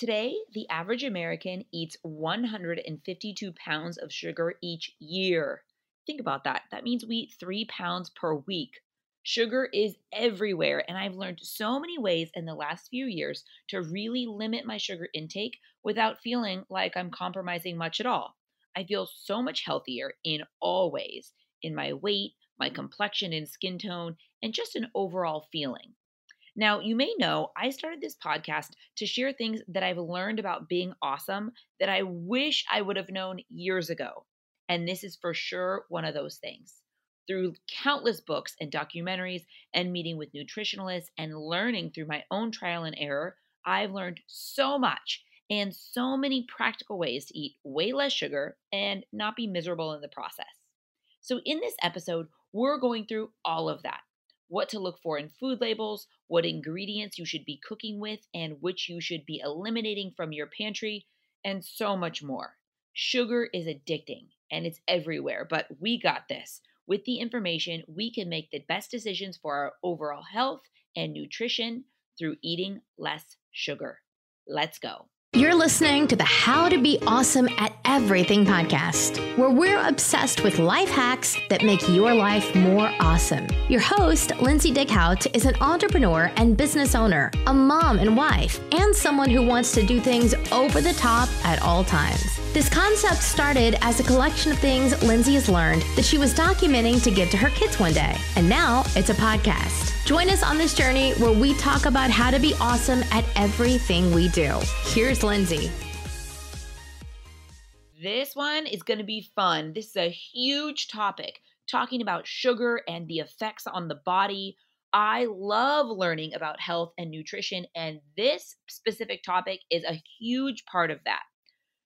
Today, the average American eats 152 pounds of sugar each year. Think about that. That means we eat three pounds per week. Sugar is everywhere, and I've learned so many ways in the last few years to really limit my sugar intake without feeling like I'm compromising much at all. I feel so much healthier in all ways in my weight, my complexion and skin tone, and just an overall feeling. Now, you may know I started this podcast to share things that I've learned about being awesome that I wish I would have known years ago. And this is for sure one of those things. Through countless books and documentaries, and meeting with nutritionalists and learning through my own trial and error, I've learned so much and so many practical ways to eat way less sugar and not be miserable in the process. So, in this episode, we're going through all of that what to look for in food labels, what ingredients you should be cooking with, and which you should be eliminating from your pantry, and so much more. Sugar is addicting and it's everywhere, but we got this. With the information, we can make the best decisions for our overall health and nutrition through eating less sugar. Let's go. You're listening to the How to Be Awesome at Everything podcast, where we're obsessed with life hacks that make your life more awesome. Your host, Lindsay Dickhut, is an entrepreneur and business owner, a mom and wife, and someone who wants to do things over the top at all times. This concept started as a collection of things Lindsay has learned that she was documenting to give to her kids one day, and now it's a podcast. Join us on this journey where we talk about how to be awesome at everything we do. Here's Lindsay. This one is going to be fun. This is a huge topic talking about sugar and the effects on the body. I love learning about health and nutrition, and this specific topic is a huge part of that.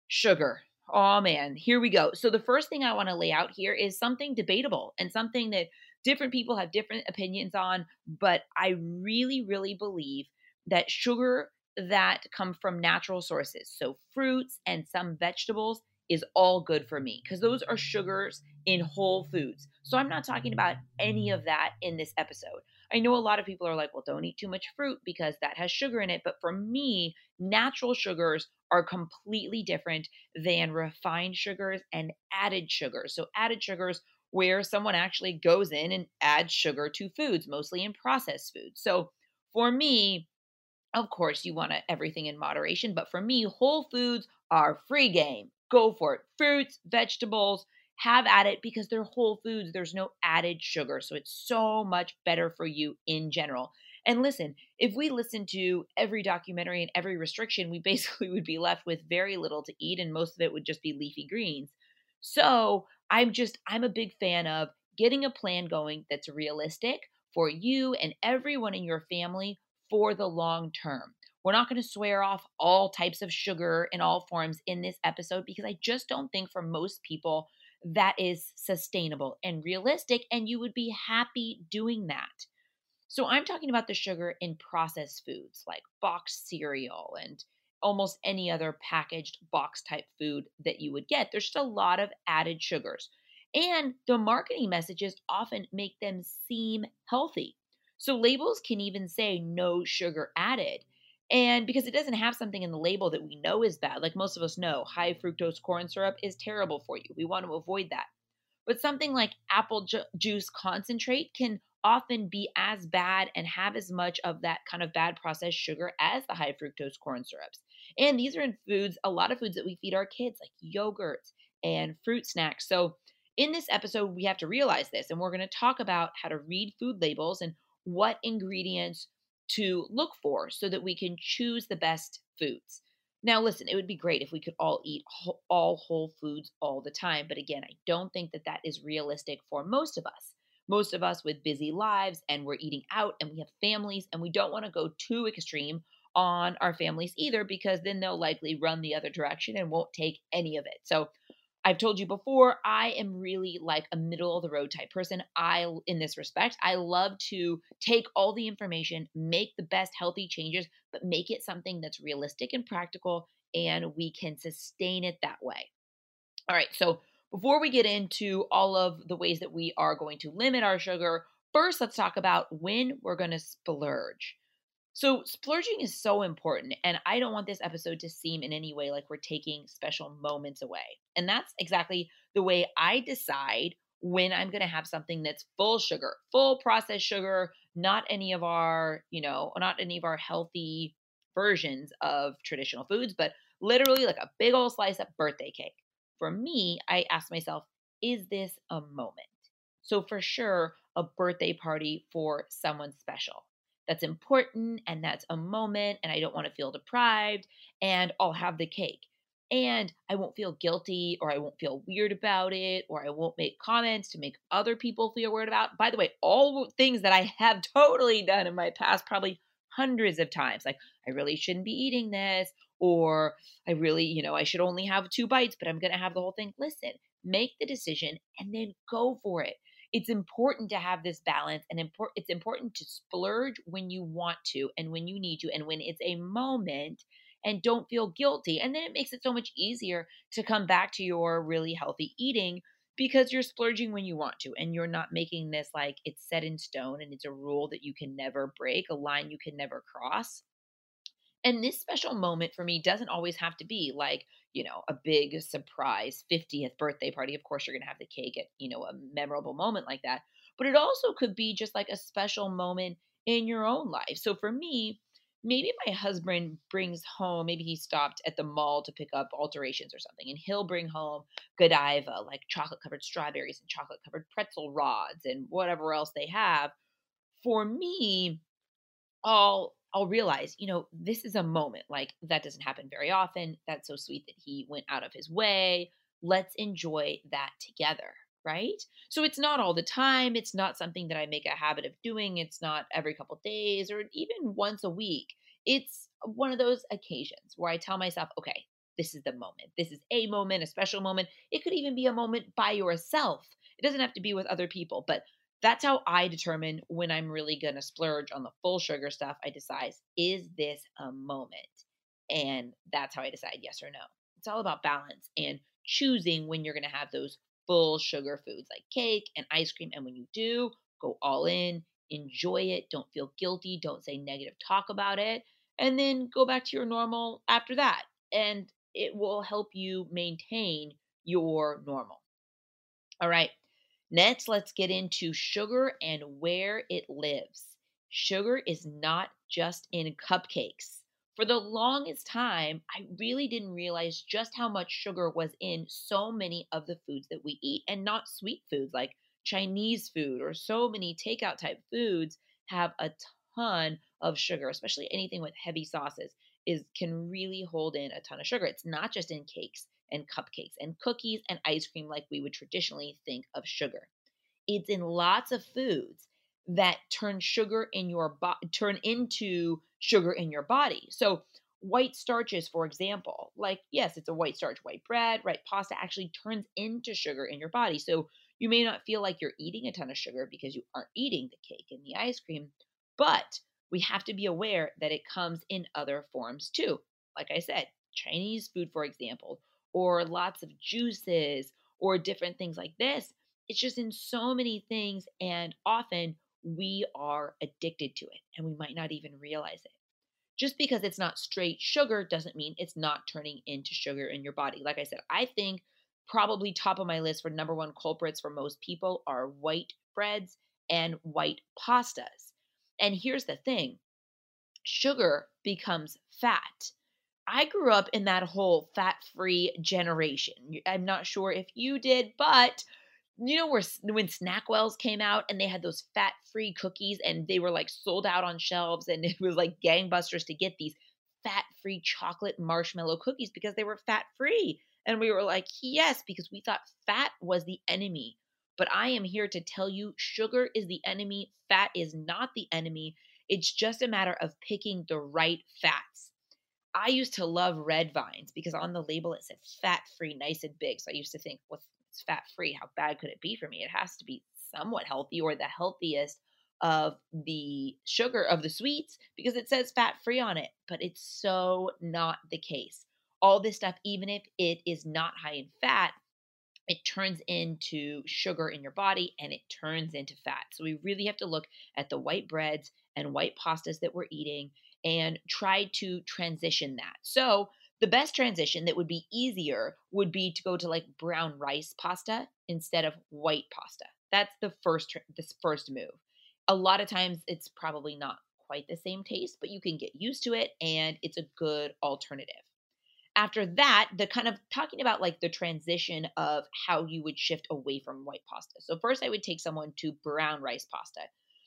Sugar. Oh man, here we go. So, the first thing I want to lay out here is something debatable and something that different people have different opinions on, but I really, really believe that sugar that come from natural sources, so fruits and some vegetables, is all good for me because those are sugars in whole foods. So I'm not talking about any of that in this episode. I know a lot of people are like, well, don't eat too much fruit because that has sugar in it. But for me, natural sugars are completely different than refined sugars and added sugars. So added sugars where someone actually goes in and adds sugar to foods, mostly in processed foods. So for me, of course, you want everything in moderation, but for me, whole foods are free game. Go for it. Fruits, vegetables, have at it because they're whole foods. There's no added sugar. So it's so much better for you in general. And listen, if we listen to every documentary and every restriction, we basically would be left with very little to eat, and most of it would just be leafy greens. So I'm just, I'm a big fan of getting a plan going that's realistic for you and everyone in your family for the long term. We're not going to swear off all types of sugar in all forms in this episode because I just don't think for most people that is sustainable and realistic, and you would be happy doing that. So, I'm talking about the sugar in processed foods like boxed cereal and almost any other packaged box type food that you would get. There's just a lot of added sugars. And the marketing messages often make them seem healthy. So labels can even say no sugar added. And because it doesn't have something in the label that we know is bad, like most of us know, high fructose corn syrup is terrible for you. We want to avoid that. But something like apple ju- juice concentrate can often be as bad and have as much of that kind of bad processed sugar as the high fructose corn syrups. And these are in foods, a lot of foods that we feed our kids, like yogurts and fruit snacks. So, in this episode, we have to realize this, and we're going to talk about how to read food labels and what ingredients to look for so that we can choose the best foods. Now, listen, it would be great if we could all eat all whole foods all the time. But again, I don't think that that is realistic for most of us. Most of us with busy lives and we're eating out and we have families and we don't want to go too extreme on our families either because then they'll likely run the other direction and won't take any of it. So I've told you before, I am really like a middle of the road type person. I, in this respect, I love to take all the information, make the best healthy changes, but make it something that's realistic and practical, and we can sustain it that way. All right, so before we get into all of the ways that we are going to limit our sugar, first let's talk about when we're going to splurge. So, splurging is so important, and I don't want this episode to seem in any way like we're taking special moments away. And that's exactly the way I decide when I'm going to have something that's full sugar, full processed sugar, not any of our, you know, not any of our healthy versions of traditional foods, but literally like a big old slice of birthday cake. For me, I ask myself, is this a moment? So, for sure, a birthday party for someone special that's important and that's a moment and I don't want to feel deprived and I'll have the cake. And I won't feel guilty or I won't feel weird about it or I won't make comments to make other people feel weird about. By the way, all things that I have totally done in my past, probably hundreds of times. Like, I really shouldn't be eating this or I really, you know, I should only have two bites, but I'm going to have the whole thing. Listen, make the decision and then go for it it's important to have this balance and import, it's important to splurge when you want to and when you need to and when it's a moment and don't feel guilty and then it makes it so much easier to come back to your really healthy eating because you're splurging when you want to and you're not making this like it's set in stone and it's a rule that you can never break a line you can never cross and this special moment for me doesn't always have to be like you know, a big surprise 50th birthday party. Of course, you're going to have the cake at, you know, a memorable moment like that. But it also could be just like a special moment in your own life. So for me, maybe my husband brings home, maybe he stopped at the mall to pick up alterations or something, and he'll bring home Godiva, like chocolate covered strawberries and chocolate covered pretzel rods and whatever else they have. For me, I'll I'll realize, you know, this is a moment. Like that doesn't happen very often. That's so sweet that he went out of his way. Let's enjoy that together, right? So it's not all the time. It's not something that I make a habit of doing. It's not every couple days or even once a week. It's one of those occasions where I tell myself, okay, this is the moment. This is a moment, a special moment. It could even be a moment by yourself. It doesn't have to be with other people, but that's how I determine when I'm really going to splurge on the full sugar stuff. I decide, is this a moment? And that's how I decide yes or no. It's all about balance and choosing when you're going to have those full sugar foods like cake and ice cream. And when you do, go all in, enjoy it, don't feel guilty, don't say negative talk about it, and then go back to your normal after that. And it will help you maintain your normal. All right. Next, let's get into sugar and where it lives. Sugar is not just in cupcakes. For the longest time, I really didn't realize just how much sugar was in so many of the foods that we eat, and not sweet foods like Chinese food or so many takeout type foods have a ton of sugar, especially anything with heavy sauces is can really hold in a ton of sugar. It's not just in cakes and cupcakes and cookies and ice cream like we would traditionally think of sugar. It's in lots of foods that turn sugar in your body turn into sugar in your body. So white starches for example, like yes, it's a white starch, white bread, right? Pasta actually turns into sugar in your body. So you may not feel like you're eating a ton of sugar because you aren't eating the cake and the ice cream, but we have to be aware that it comes in other forms too. Like I said, Chinese food, for example, or lots of juices or different things like this. It's just in so many things, and often we are addicted to it and we might not even realize it. Just because it's not straight sugar doesn't mean it's not turning into sugar in your body. Like I said, I think probably top of my list for number one culprits for most people are white breads and white pastas. And here's the thing sugar becomes fat I grew up in that whole fat free generation. I'm not sure if you did, but you know where when SnackWell's came out and they had those fat free cookies and they were like sold out on shelves and it was like gangbusters to get these fat free chocolate marshmallow cookies because they were fat free. And we were like, yes, because we thought fat was the enemy. But I am here to tell you sugar is the enemy, fat is not the enemy. It's just a matter of picking the right fats. I used to love red vines because on the label it said fat free, nice and big. So I used to think, well, it's fat free. How bad could it be for me? It has to be somewhat healthy or the healthiest of the sugar of the sweets because it says fat free on it. But it's so not the case. All this stuff, even if it is not high in fat, it turns into sugar in your body and it turns into fat. So we really have to look at the white breads and white pastas that we're eating and try to transition that. So the best transition that would be easier would be to go to like brown rice pasta instead of white pasta. That's the first this first move. A lot of times it's probably not quite the same taste, but you can get used to it and it's a good alternative. After that, the kind of talking about like the transition of how you would shift away from white pasta. So first I would take someone to brown rice pasta.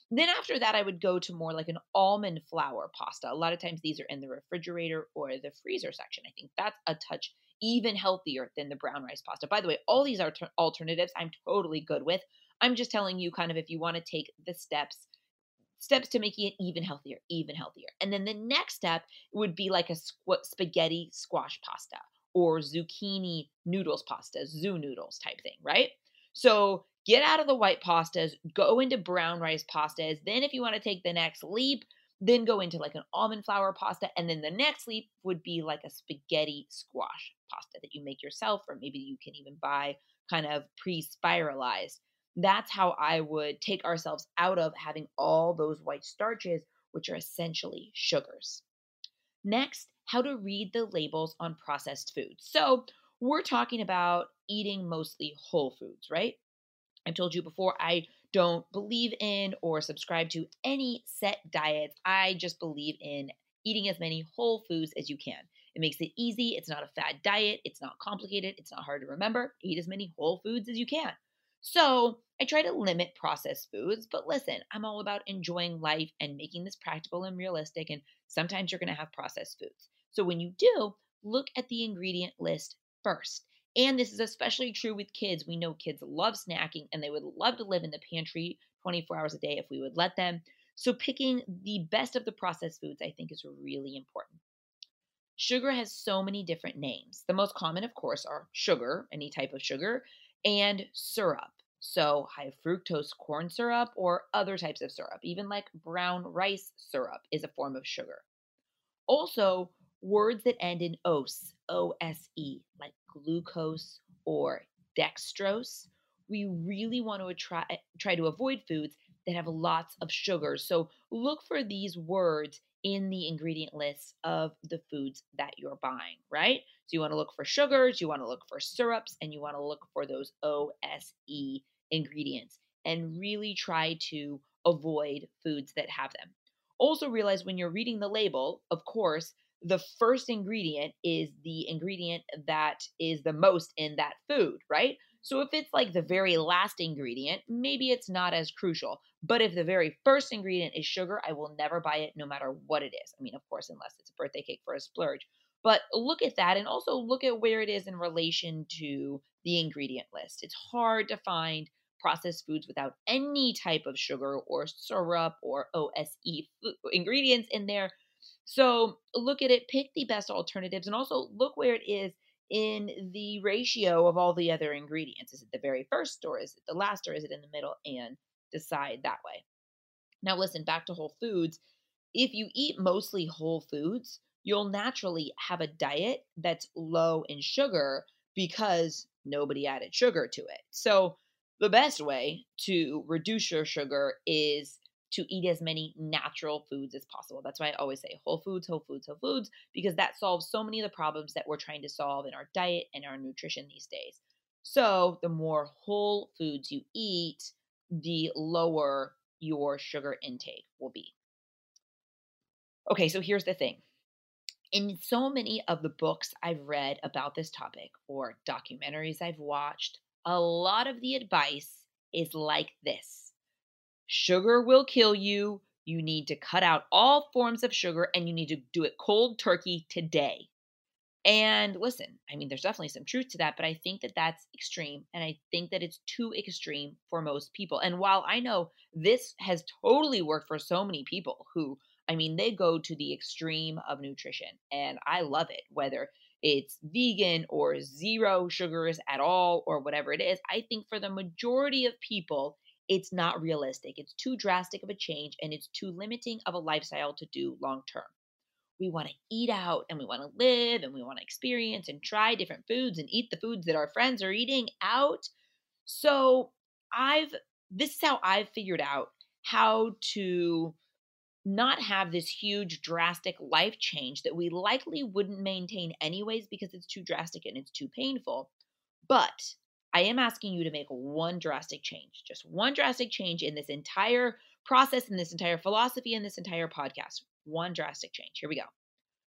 Then after that, I would go to more like an almond flour pasta. A lot of times these are in the refrigerator or the freezer section. I think that's a touch even healthier than the brown rice pasta. By the way, all these are alternatives I'm totally good with. I'm just telling you kind of if you want to take the steps steps to making it even healthier, even healthier. And then the next step would be like a squ- spaghetti squash pasta or zucchini noodles pasta, zoo noodles type thing, right? So get out of the white pastas, go into brown rice pastas. Then, if you want to take the next leap, then go into like an almond flour pasta. And then the next leap would be like a spaghetti squash pasta that you make yourself, or maybe you can even buy kind of pre spiralized. That's how I would take ourselves out of having all those white starches, which are essentially sugars. Next, how to read the labels on processed foods. So, we're talking about eating mostly whole foods, right? I've told you before, I don't believe in or subscribe to any set diets. I just believe in eating as many whole foods as you can. It makes it easy. It's not a fad diet. It's not complicated. It's not hard to remember. Eat as many whole foods as you can. So I try to limit processed foods, but listen, I'm all about enjoying life and making this practical and realistic. And sometimes you're going to have processed foods. So when you do, look at the ingredient list first. And this is especially true with kids. We know kids love snacking and they would love to live in the pantry 24 hours a day if we would let them. So, picking the best of the processed foods, I think, is really important. Sugar has so many different names. The most common, of course, are sugar, any type of sugar, and syrup. So, high fructose corn syrup or other types of syrup, even like brown rice syrup, is a form of sugar. Also, words that end in ose, O S E, like glucose or dextrose, we really want to try, try to avoid foods that have lots of sugar. So look for these words in the ingredient list of the foods that you're buying, right? So you want to look for sugars, you want to look for syrups, and you want to look for those OSE ingredients and really try to avoid foods that have them. Also, realize when you're reading the label, of course, the first ingredient is the ingredient that is the most in that food, right? So if it's like the very last ingredient, maybe it's not as crucial. But if the very first ingredient is sugar, I will never buy it no matter what it is. I mean, of course, unless it's a birthday cake for a splurge. But look at that and also look at where it is in relation to the ingredient list. It's hard to find processed foods without any type of sugar or syrup or OSE ingredients in there so look at it, pick the best alternatives, and also look where it is in the ratio of all the other ingredients. Is it the very first, or is it the last, or is it in the middle? And decide that way. Now, listen, back to whole foods. If you eat mostly whole foods, you'll naturally have a diet that's low in sugar because nobody added sugar to it. So, the best way to reduce your sugar is to eat as many natural foods as possible. That's why I always say whole foods, whole foods, whole foods, because that solves so many of the problems that we're trying to solve in our diet and our nutrition these days. So, the more whole foods you eat, the lower your sugar intake will be. Okay, so here's the thing. In so many of the books I've read about this topic or documentaries I've watched, a lot of the advice is like this Sugar will kill you. You need to cut out all forms of sugar and you need to do it cold turkey today. And listen, I mean, there's definitely some truth to that, but I think that that's extreme. And I think that it's too extreme for most people. And while I know this has totally worked for so many people who, I mean, they go to the extreme of nutrition, and I love it, whether it's vegan or zero sugars at all or whatever it is. I think for the majority of people, it's not realistic. It's too drastic of a change and it's too limiting of a lifestyle to do long term. we want to eat out and we want to live and we want to experience and try different foods and eat the foods that our friends are eating out. So, I've this is how I've figured out how to not have this huge drastic life change that we likely wouldn't maintain anyways because it's too drastic and it's too painful. But I am asking you to make one drastic change, just one drastic change in this entire process, in this entire philosophy, in this entire podcast. One drastic change. Here we go.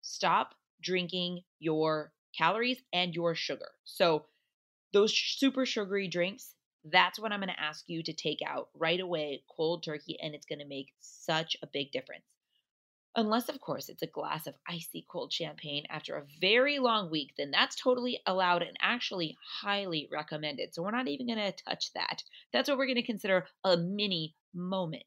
Stop drinking your calories and your sugar. So, those super sugary drinks, that's what I'm going to ask you to take out right away, cold turkey, and it's going to make such a big difference. Unless, of course, it's a glass of icy cold champagne after a very long week, then that's totally allowed and actually highly recommended. So we're not even going to touch that. That's what we're going to consider a mini moment.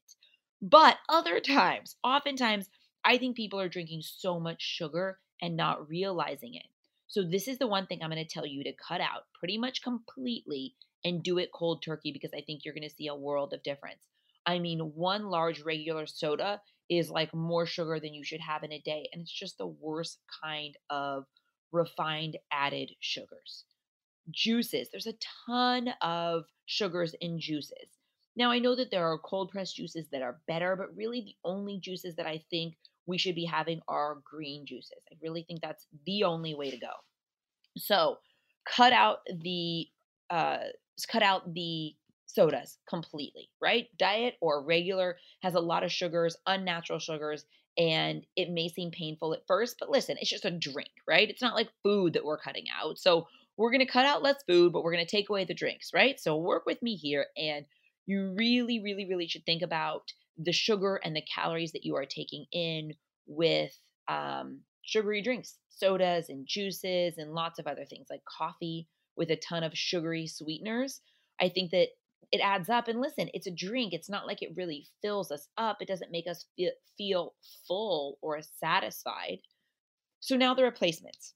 But other times, oftentimes, I think people are drinking so much sugar and not realizing it. So, this is the one thing I'm going to tell you to cut out pretty much completely and do it cold turkey because I think you're going to see a world of difference. I mean, one large regular soda is like more sugar than you should have in a day. And it's just the worst kind of refined added sugars. Juices, there's a ton of sugars in juices. Now, I know that there are cold pressed juices that are better, but really the only juices that I think we should be having are green juices. I really think that's the only way to go. So, cut out the uh, cut out the sodas completely, right? Diet or regular has a lot of sugars, unnatural sugars, and it may seem painful at first, but listen, it's just a drink, right? It's not like food that we're cutting out. So we're going to cut out less food, but we're going to take away the drinks, right? So work with me here and you really really really should think about the sugar and the calories that you are taking in with um, sugary drinks, sodas and juices and lots of other things like coffee with a ton of sugary sweeteners. I think that it adds up. And listen, it's a drink. It's not like it really fills us up. It doesn't make us feel, feel full or satisfied. So now the replacements.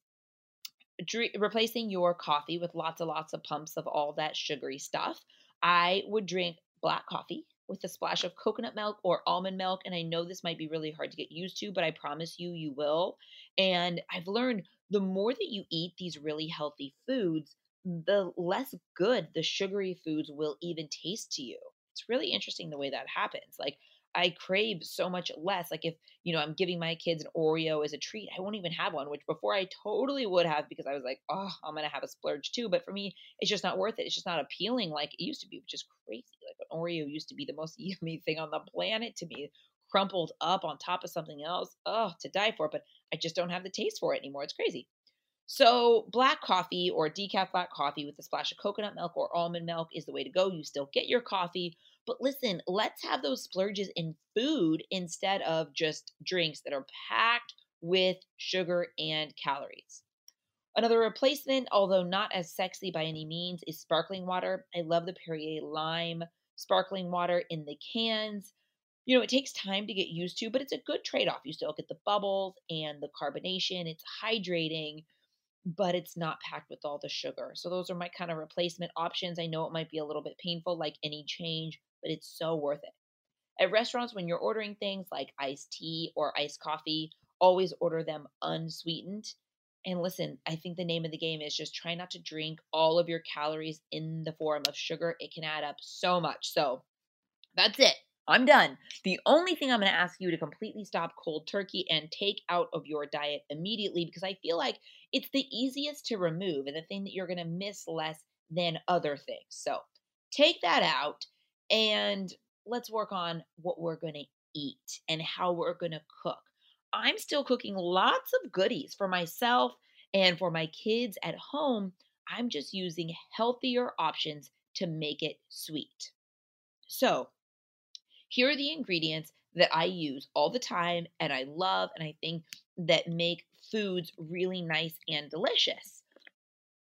Dr- replacing your coffee with lots and lots of pumps of all that sugary stuff. I would drink black coffee with a splash of coconut milk or almond milk. And I know this might be really hard to get used to, but I promise you, you will. And I've learned the more that you eat these really healthy foods, the less good the sugary foods will even taste to you. It's really interesting the way that happens. Like I crave so much less. Like if, you know, I'm giving my kids an Oreo as a treat, I won't even have one, which before I totally would have because I was like, oh, I'm going to have a splurge too. But for me, it's just not worth it. It's just not appealing like it used to be, which is crazy. Like an Oreo used to be the most yummy thing on the planet to me, crumpled up on top of something else. Oh, to die for. But I just don't have the taste for it anymore. It's crazy. So, black coffee or decaf black coffee with a splash of coconut milk or almond milk is the way to go. You still get your coffee, but listen, let's have those splurges in food instead of just drinks that are packed with sugar and calories. Another replacement, although not as sexy by any means, is sparkling water. I love the Perrier Lime sparkling water in the cans. You know, it takes time to get used to, but it's a good trade off. You still get the bubbles and the carbonation, it's hydrating but it's not packed with all the sugar. So those are my kind of replacement options. I know it might be a little bit painful, like any change, but it's so worth it. At restaurants, when you're ordering things like iced tea or iced coffee, always order them unsweetened. And listen, I think the name of the game is just try not to drink all of your calories in the form of sugar. It can add up so much. So that's it. I'm done. The only thing I'm going to ask you to completely stop cold turkey and take out of your diet immediately because I feel like it's the easiest to remove and the thing that you're going to miss less than other things. So take that out and let's work on what we're going to eat and how we're going to cook. I'm still cooking lots of goodies for myself and for my kids at home. I'm just using healthier options to make it sweet. So, here are the ingredients that I use all the time and I love and I think that make foods really nice and delicious.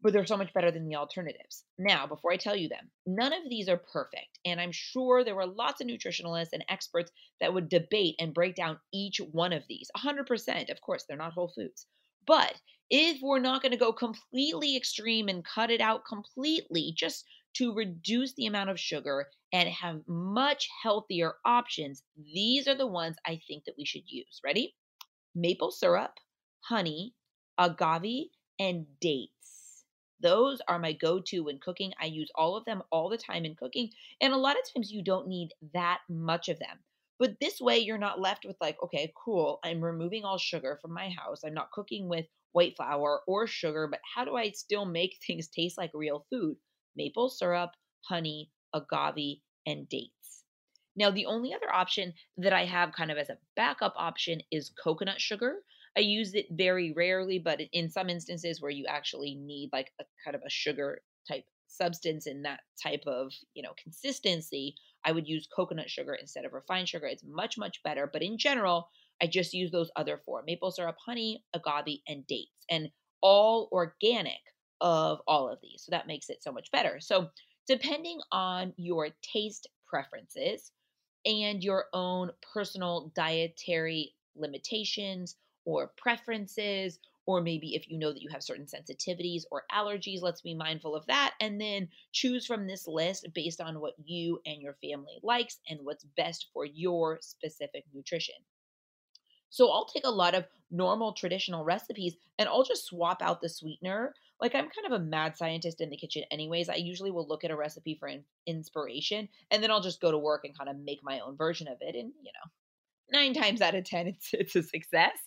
But they're so much better than the alternatives. Now, before I tell you them, none of these are perfect. And I'm sure there were lots of nutritionalists and experts that would debate and break down each one of these. 100%. Of course, they're not whole foods. But if we're not going to go completely extreme and cut it out completely, just to reduce the amount of sugar and have much healthier options, these are the ones I think that we should use. Ready? maple syrup, honey, agave, and dates. Those are my go to when cooking. I use all of them all the time in cooking. And a lot of times you don't need that much of them. But this way, you're not left with, like, okay, cool, I'm removing all sugar from my house. I'm not cooking with white flour or sugar, but how do I still make things taste like real food? Maple syrup, honey, agave, and dates. Now, the only other option that I have kind of as a backup option is coconut sugar. I use it very rarely, but in some instances where you actually need like a kind of a sugar type substance in that type of, you know, consistency, I would use coconut sugar instead of refined sugar. It's much, much better. But in general, I just use those other four maple syrup, honey, agave, and dates, and all organic of all of these. So that makes it so much better. So, depending on your taste preferences and your own personal dietary limitations or preferences, or maybe if you know that you have certain sensitivities or allergies, let's be mindful of that. And then choose from this list based on what you and your family likes and what's best for your specific nutrition. So I'll take a lot of normal traditional recipes and I'll just swap out the sweetener. Like I'm kind of a mad scientist in the kitchen anyways. I usually will look at a recipe for in- inspiration and then I'll just go to work and kind of make my own version of it and, you know, 9 times out of 10 it's it's a success.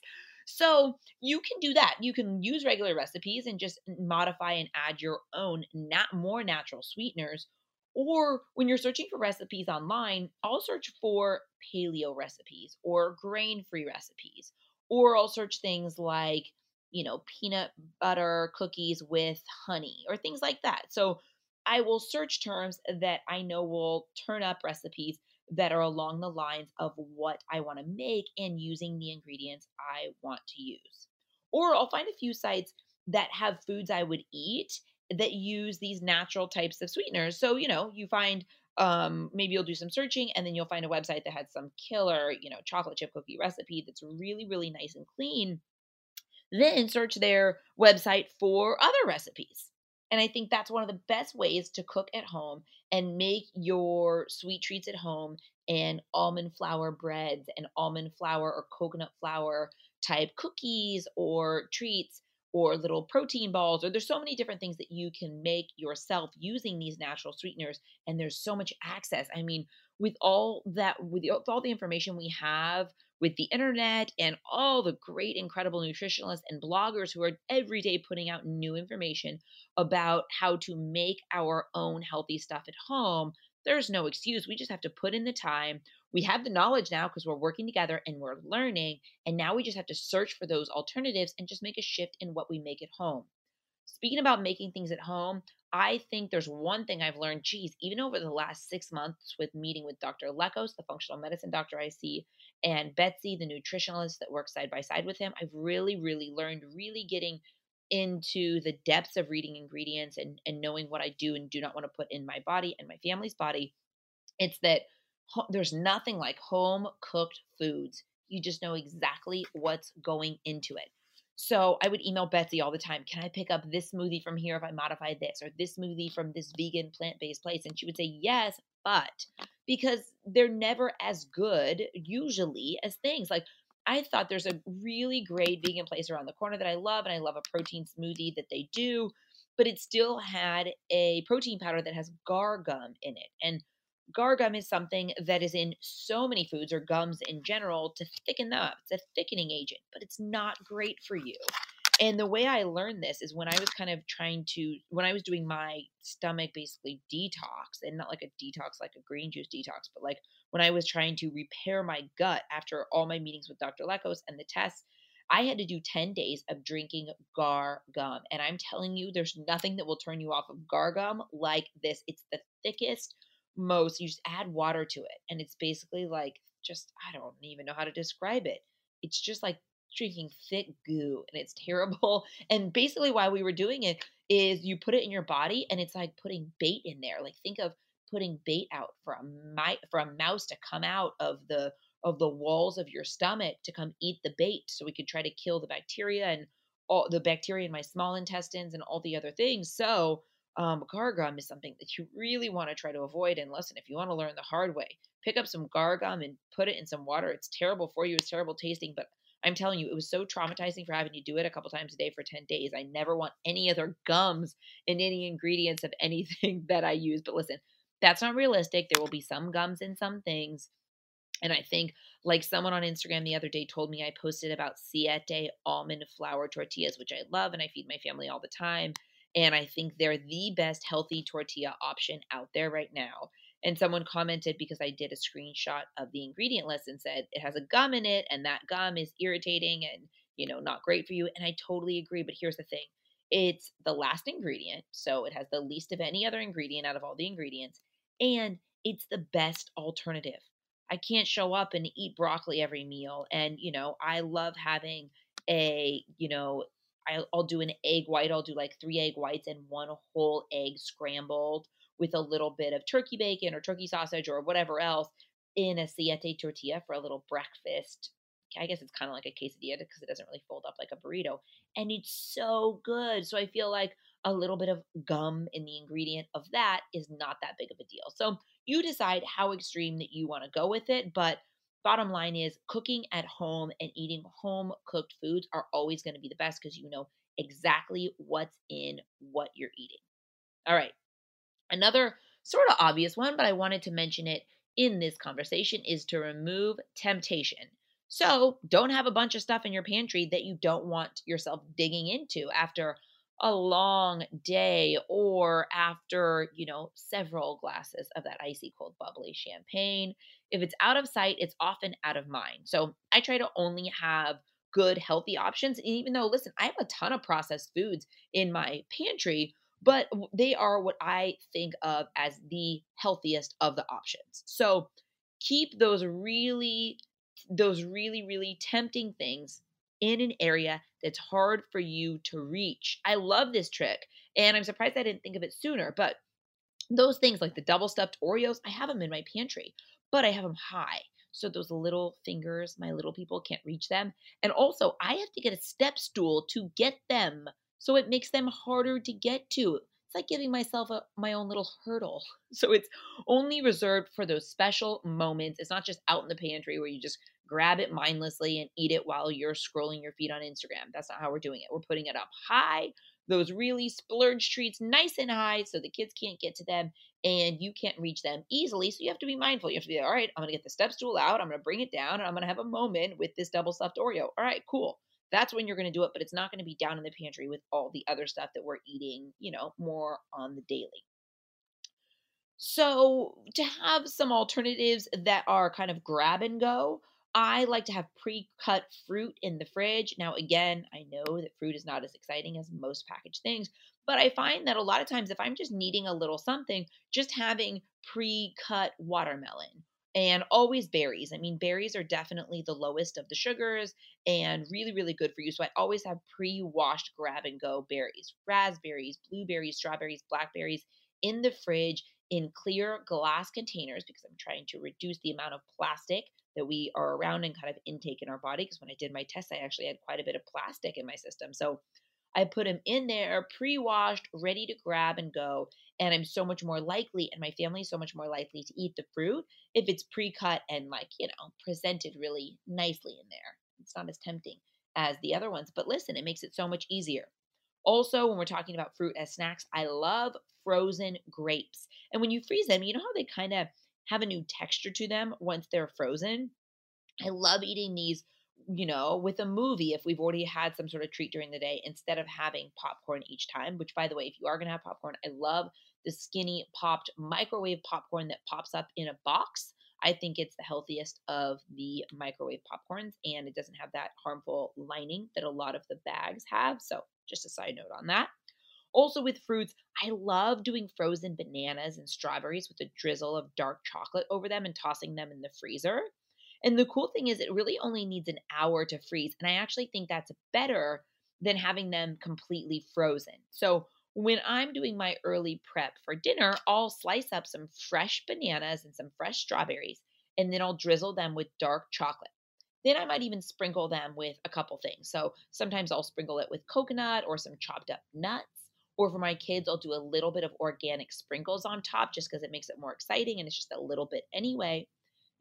So you can do that. You can use regular recipes and just modify and add your own nat- more natural sweeteners or when you're searching for recipes online, I'll search for paleo recipes or grain free recipes. Or I'll search things like, you know, peanut butter cookies with honey or things like that. So I will search terms that I know will turn up recipes that are along the lines of what I want to make and using the ingredients I want to use. Or I'll find a few sites that have foods I would eat that use these natural types of sweeteners. So, you know, you find um, maybe you'll do some searching and then you'll find a website that has some killer, you know, chocolate chip cookie recipe that's really, really nice and clean. Then search their website for other recipes. And I think that's one of the best ways to cook at home and make your sweet treats at home and almond flour breads and almond flour or coconut flour type cookies or treats or little protein balls or there's so many different things that you can make yourself using these natural sweeteners and there's so much access. I mean with all that with all the information we have with the internet and all the great incredible nutritionalists and bloggers who are every day putting out new information about how to make our own healthy stuff at home there's no excuse we just have to put in the time we have the knowledge now because we're working together and we're learning. And now we just have to search for those alternatives and just make a shift in what we make at home. Speaking about making things at home, I think there's one thing I've learned, geez, even over the last six months with meeting with Dr. Lekos, the functional medicine doctor I see, and Betsy, the nutritionalist that works side by side with him, I've really, really learned really getting into the depths of reading ingredients and, and knowing what I do and do not want to put in my body and my family's body. It's that there's nothing like home cooked foods. You just know exactly what's going into it. So I would email Betsy all the time. Can I pick up this smoothie from here if I modify this, or this smoothie from this vegan plant based place? And she would say yes, but because they're never as good usually as things like I thought there's a really great vegan place around the corner that I love, and I love a protein smoothie that they do, but it still had a protein powder that has guar gum in it. And Guar gum is something that is in so many foods or gums in general to thicken them up. It's a thickening agent, but it's not great for you. And the way I learned this is when I was kind of trying to, when I was doing my stomach basically detox, and not like a detox like a green juice detox, but like when I was trying to repair my gut after all my meetings with Dr. Lekos and the tests, I had to do 10 days of drinking guar gum. And I'm telling you, there's nothing that will turn you off of guar gum like this. It's the thickest, most you just add water to it and it's basically like just i don't even know how to describe it. It's just like drinking thick goo and it's terrible and basically why we were doing it is you put it in your body and it's like putting bait in there like think of putting bait out for a mi- for a mouse to come out of the of the walls of your stomach to come eat the bait so we could try to kill the bacteria and all the bacteria in my small intestines and all the other things so um, guar gum is something that you really want to try to avoid. And listen, if you want to learn the hard way, pick up some guar gum and put it in some water. It's terrible for you, it's terrible tasting, but I'm telling you, it was so traumatizing for having to do it a couple times a day for 10 days. I never want any other gums in any ingredients of anything that I use. But listen, that's not realistic. There will be some gums in some things. And I think, like someone on Instagram the other day told me, I posted about Siete almond flour tortillas, which I love and I feed my family all the time. And I think they're the best healthy tortilla option out there right now. And someone commented because I did a screenshot of the ingredient list and said it has a gum in it and that gum is irritating and, you know, not great for you. And I totally agree. But here's the thing it's the last ingredient. So it has the least of any other ingredient out of all the ingredients. And it's the best alternative. I can't show up and eat broccoli every meal. And, you know, I love having a, you know, I'll, I'll do an egg white. I'll do like three egg whites and one whole egg scrambled with a little bit of turkey bacon or turkey sausage or whatever else in a siete tortilla for a little breakfast. I guess it's kind of like a quesadilla because it doesn't really fold up like a burrito. And it's so good. So I feel like a little bit of gum in the ingredient of that is not that big of a deal. So you decide how extreme that you want to go with it. But bottom line is cooking at home and eating home cooked foods are always going to be the best because you know exactly what's in what you're eating. All right. Another sort of obvious one, but I wanted to mention it in this conversation is to remove temptation. So don't have a bunch of stuff in your pantry that you don't want yourself digging into after a long day or after, you know, several glasses of that icy cold bubbly champagne. If it's out of sight, it's often out of mind. So I try to only have good, healthy options. And even though, listen, I have a ton of processed foods in my pantry, but they are what I think of as the healthiest of the options. So keep those really, those really, really tempting things in an area that's hard for you to reach. I love this trick, and I'm surprised I didn't think of it sooner. But those things like the double stuffed Oreos, I have them in my pantry, but I have them high. So those little fingers, my little people can't reach them. And also, I have to get a step stool to get them so it makes them harder to get to. It's like giving myself a, my own little hurdle. So it's only reserved for those special moments. It's not just out in the pantry where you just grab it mindlessly and eat it while you're scrolling your feed on Instagram. That's not how we're doing it. We're putting it up high, those really splurge treats nice and high so the kids can't get to them and you can't reach them easily. So you have to be mindful. You have to be, all right, I'm going to get the step stool out. I'm going to bring it down and I'm going to have a moment with this double stuffed Oreo. All right, cool that's when you're going to do it, but it's not going to be down in the pantry with all the other stuff that we're eating, you know, more on the daily. So, to have some alternatives that are kind of grab and go, I like to have pre cut fruit in the fridge. Now, again, I know that fruit is not as exciting as most packaged things, but I find that a lot of times if I'm just needing a little something, just having pre cut watermelon and always berries. I mean, berries are definitely the lowest of the sugars and really, really good for you. So I always have pre washed grab and go berries, raspberries, blueberries, strawberries, blackberries in the fridge in clear glass containers because I'm trying to reduce the amount of plastic that we are around and kind of intake in our body. Because when I did my test, I actually had quite a bit of plastic in my system. So I put them in there, pre washed, ready to grab and go. And I'm so much more likely, and my family is so much more likely to eat the fruit if it's pre cut and, like, you know, presented really nicely in there. It's not as tempting as the other ones. But listen, it makes it so much easier. Also, when we're talking about fruit as snacks, I love frozen grapes. And when you freeze them, you know how they kind of have a new texture to them once they're frozen? I love eating these you know, with a movie, if we've already had some sort of treat during the day, instead of having popcorn each time, which by the way, if you are going to have popcorn, I love the skinny popped microwave popcorn that pops up in a box. I think it's the healthiest of the microwave popcorns and it doesn't have that harmful lining that a lot of the bags have. So, just a side note on that. Also, with fruits, I love doing frozen bananas and strawberries with a drizzle of dark chocolate over them and tossing them in the freezer. And the cool thing is, it really only needs an hour to freeze. And I actually think that's better than having them completely frozen. So when I'm doing my early prep for dinner, I'll slice up some fresh bananas and some fresh strawberries, and then I'll drizzle them with dark chocolate. Then I might even sprinkle them with a couple things. So sometimes I'll sprinkle it with coconut or some chopped up nuts. Or for my kids, I'll do a little bit of organic sprinkles on top just because it makes it more exciting and it's just a little bit anyway.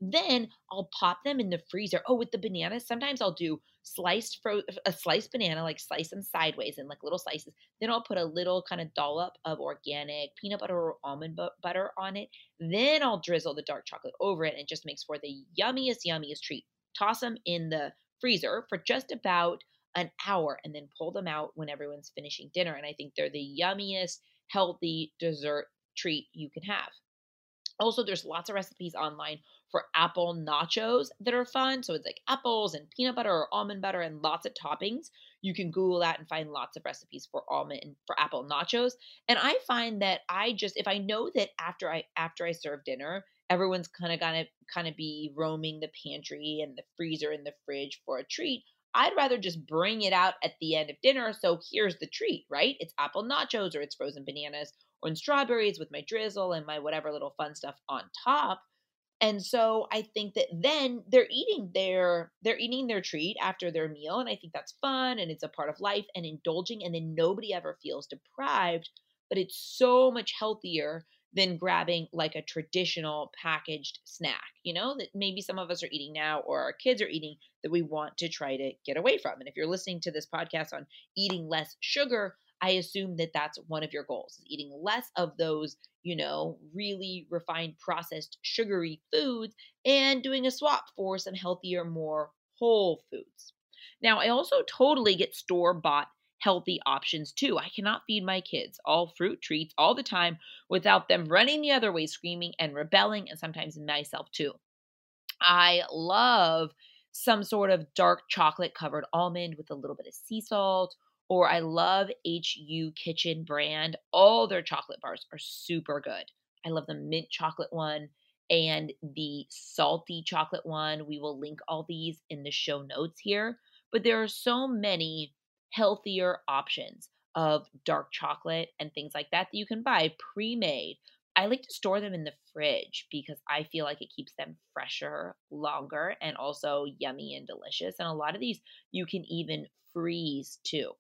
Then I'll pop them in the freezer. Oh, with the bananas, sometimes I'll do sliced fro- a sliced banana, like slice them sideways in like little slices. Then I'll put a little kind of dollop of organic peanut butter or almond bu- butter on it. Then I'll drizzle the dark chocolate over it, and it just makes for the yummiest, yummiest treat. Toss them in the freezer for just about an hour and then pull them out when everyone's finishing dinner. And I think they're the yummiest, healthy dessert treat you can have. Also, there's lots of recipes online for apple nachos that are fun. So it's like apples and peanut butter or almond butter and lots of toppings. You can Google that and find lots of recipes for almond and for apple nachos. And I find that I just if I know that after I after I serve dinner, everyone's kind of gonna kind of be roaming the pantry and the freezer and the fridge for a treat. I'd rather just bring it out at the end of dinner. So here's the treat, right? It's apple nachos or it's frozen bananas or strawberries with my drizzle and my whatever little fun stuff on top. And so I think that then they're eating their they're eating their treat after their meal and I think that's fun and it's a part of life and indulging and then nobody ever feels deprived, but it's so much healthier than grabbing like a traditional packaged snack, you know, that maybe some of us are eating now or our kids are eating that we want to try to get away from. And if you're listening to this podcast on eating less sugar, I assume that that's one of your goals is eating less of those, you know, really refined processed sugary foods and doing a swap for some healthier, more whole foods. Now, I also totally get store bought healthy options too. I cannot feed my kids all fruit treats all the time without them running the other way, screaming and rebelling, and sometimes myself too. I love some sort of dark chocolate covered almond with a little bit of sea salt or I love HU Kitchen brand. All their chocolate bars are super good. I love the mint chocolate one and the salty chocolate one. We will link all these in the show notes here. But there are so many healthier options of dark chocolate and things like that that you can buy pre made. I like to store them in the fridge because I feel like it keeps them fresher longer and also yummy and delicious. And a lot of these you can even freeze too.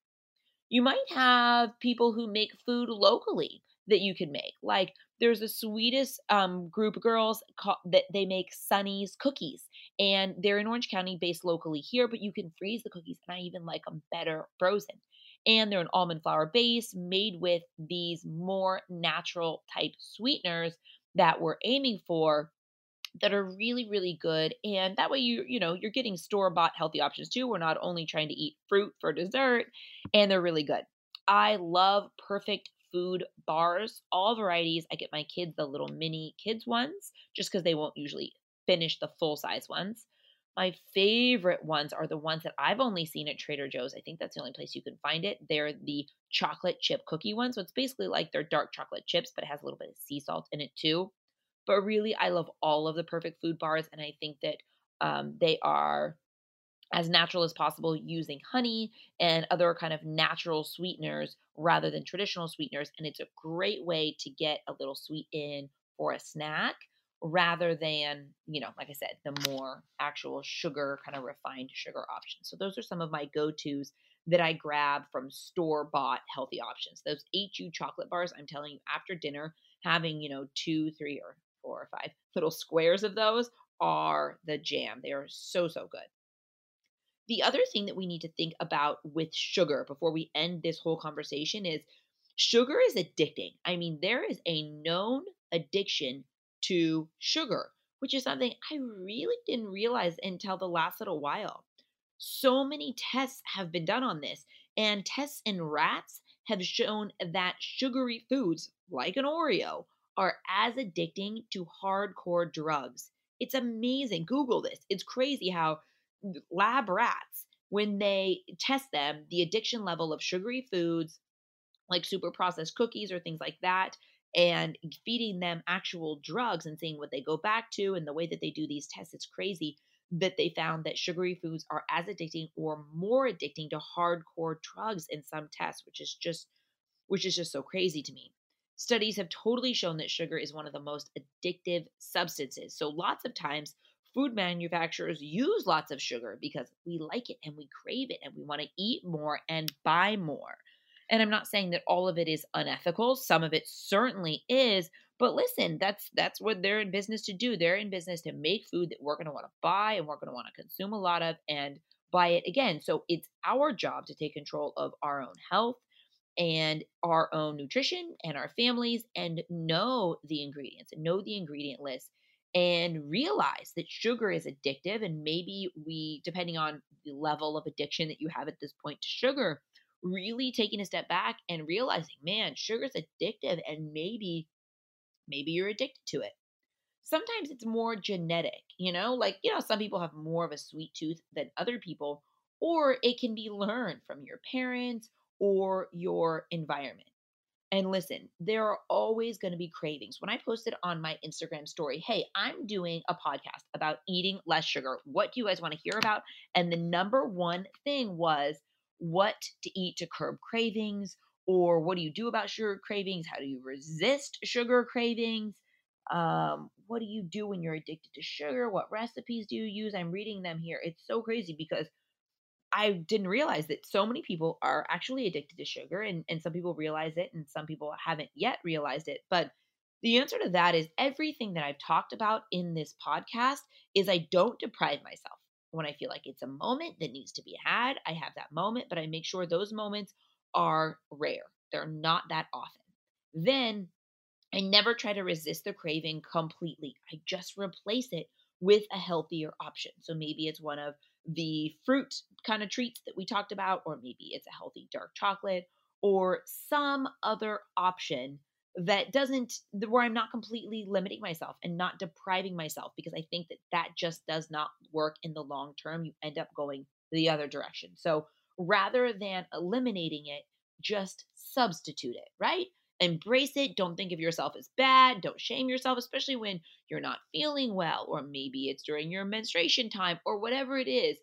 You might have people who make food locally that you can make. Like there's the sweetest um, group of girls called, that they make Sunny's cookies, and they're in Orange County, based locally here. But you can freeze the cookies, and I even like them better frozen. And they're an almond flour base made with these more natural type sweeteners that we're aiming for that are really really good and that way you you know you're getting store bought healthy options too we're not only trying to eat fruit for dessert and they're really good i love perfect food bars all varieties i get my kids the little mini kids ones just because they won't usually finish the full size ones my favorite ones are the ones that I've only seen at Trader Joe's. I think that's the only place you can find it. They're the chocolate chip cookie ones. So it's basically like they're dark chocolate chips, but it has a little bit of sea salt in it too. But really, I love all of the perfect food bars, and I think that um, they are as natural as possible using honey and other kind of natural sweeteners rather than traditional sweeteners. And it's a great way to get a little sweet in for a snack rather than, you know, like I said, the more actual sugar, kind of refined sugar options. So those are some of my go tos that I grab from store bought healthy options. Those HU chocolate bars, I'm telling you, after dinner, having, you know, two, three, or four or five little squares of those are the jam. They are so, so good. The other thing that we need to think about with sugar before we end this whole conversation is sugar is addicting. I mean, there is a known addiction to sugar, which is something I really didn't realize until the last little while. So many tests have been done on this, and tests in rats have shown that sugary foods, like an Oreo, are as addicting to hardcore drugs. It's amazing. Google this. It's crazy how lab rats, when they test them, the addiction level of sugary foods, like super processed cookies or things like that, and feeding them actual drugs and seeing what they go back to and the way that they do these tests, it's crazy that they found that sugary foods are as addicting or more addicting to hardcore drugs in some tests, which is just which is just so crazy to me. Studies have totally shown that sugar is one of the most addictive substances. So, lots of times, food manufacturers use lots of sugar because we like it and we crave it and we want to eat more and buy more. And I'm not saying that all of it is unethical, some of it certainly is, But listen, that's that's what they're in business to do. They're in business to make food that we're going to want to buy and we're going to want to consume a lot of and buy it again. So it's our job to take control of our own health and our own nutrition and our families and know the ingredients know the ingredient list and realize that sugar is addictive and maybe we depending on the level of addiction that you have at this point to sugar really taking a step back and realizing man sugar's addictive and maybe maybe you're addicted to it. Sometimes it's more genetic you know like you know some people have more of a sweet tooth than other people or it can be learned from your parents or your environment and listen, there are always going to be cravings. When I posted on my Instagram story, hey, I'm doing a podcast about eating less sugar. What do you guys want to hear about? And the number one thing was what to eat to curb cravings, or what do you do about sugar cravings? How do you resist sugar cravings? Um, what do you do when you're addicted to sugar? What recipes do you use? I'm reading them here. It's so crazy because I didn't realize that so many people are actually addicted to sugar, and, and some people realize it, and some people haven't yet realized it. But the answer to that is everything that I've talked about in this podcast is I don't deprive myself. When I feel like it's a moment that needs to be had, I have that moment, but I make sure those moments are rare. They're not that often. Then I never try to resist the craving completely. I just replace it with a healthier option. So maybe it's one of the fruit kind of treats that we talked about, or maybe it's a healthy dark chocolate, or some other option that doesn't where i'm not completely limiting myself and not depriving myself because i think that that just does not work in the long term you end up going the other direction. So rather than eliminating it just substitute it right embrace it don't think of yourself as bad don't shame yourself especially when you're not feeling well or maybe it's during your menstruation time or whatever it is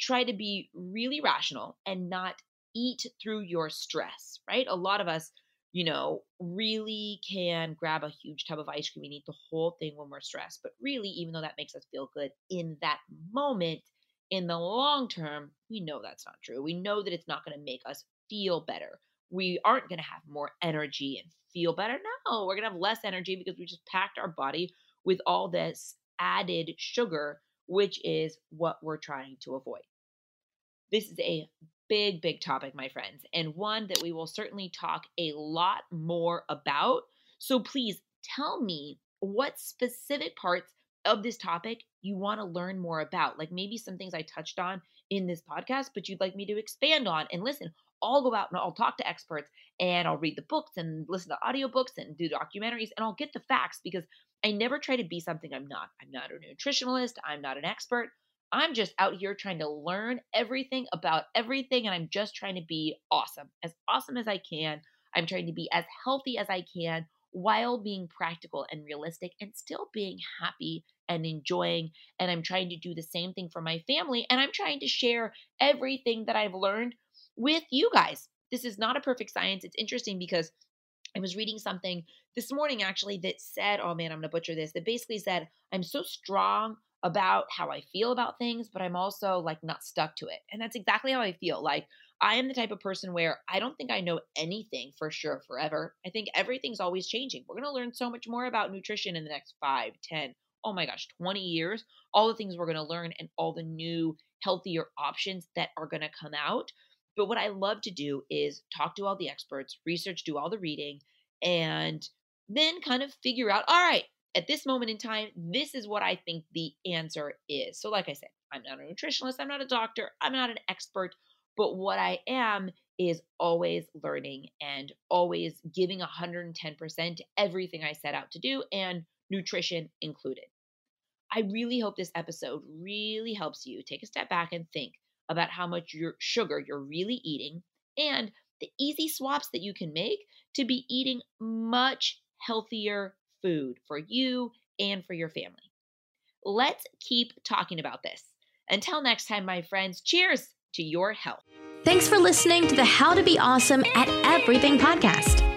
try to be really rational and not eat through your stress, right? A lot of us, you know, really can grab a huge tub of ice cream and eat the whole thing when we're stressed. But really, even though that makes us feel good in that moment, in the long term, we know that's not true. We know that it's not going to make us feel better. We aren't going to have more energy and feel better. No, we're going to have less energy because we just packed our body with all this added sugar which is what we're trying to avoid. This is a big, big topic, my friends, and one that we will certainly talk a lot more about. So please tell me what specific parts of this topic you want to learn more about. Like maybe some things I touched on in this podcast, but you'd like me to expand on. And listen, I'll go out and I'll talk to experts and I'll read the books and listen to audiobooks and do documentaries and I'll get the facts because I never try to be something I'm not. I'm not a nutritionalist, I'm not an expert. I'm just out here trying to learn everything about everything and I'm just trying to be awesome. As awesome as I can. I'm trying to be as healthy as I can while being practical and realistic and still being happy and enjoying. And I'm trying to do the same thing for my family. And I'm trying to share everything that I've learned with you guys. This is not a perfect science. It's interesting because I was reading something this morning actually that said, oh man, I'm going to butcher this, that basically said, I'm so strong about how I feel about things, but I'm also like not stuck to it. And that's exactly how I feel. Like, I am the type of person where I don't think I know anything for sure forever. I think everything's always changing. We're going to learn so much more about nutrition in the next five, ten, oh my gosh, 20 years. All the things we're going to learn and all the new healthier options that are going to come out. But what I love to do is talk to all the experts, research, do all the reading, and then kind of figure out all right, at this moment in time, this is what I think the answer is. So, like I said, I'm not a nutritionist, I'm not a doctor, I'm not an expert, but what I am is always learning and always giving 110% to everything I set out to do, and nutrition included. I really hope this episode really helps you take a step back and think about how much your sugar you're really eating and the easy swaps that you can make to be eating much healthier food for you and for your family. Let's keep talking about this. Until next time, my friends, cheers to your health. Thanks for listening to the How to Be Awesome at Everything podcast.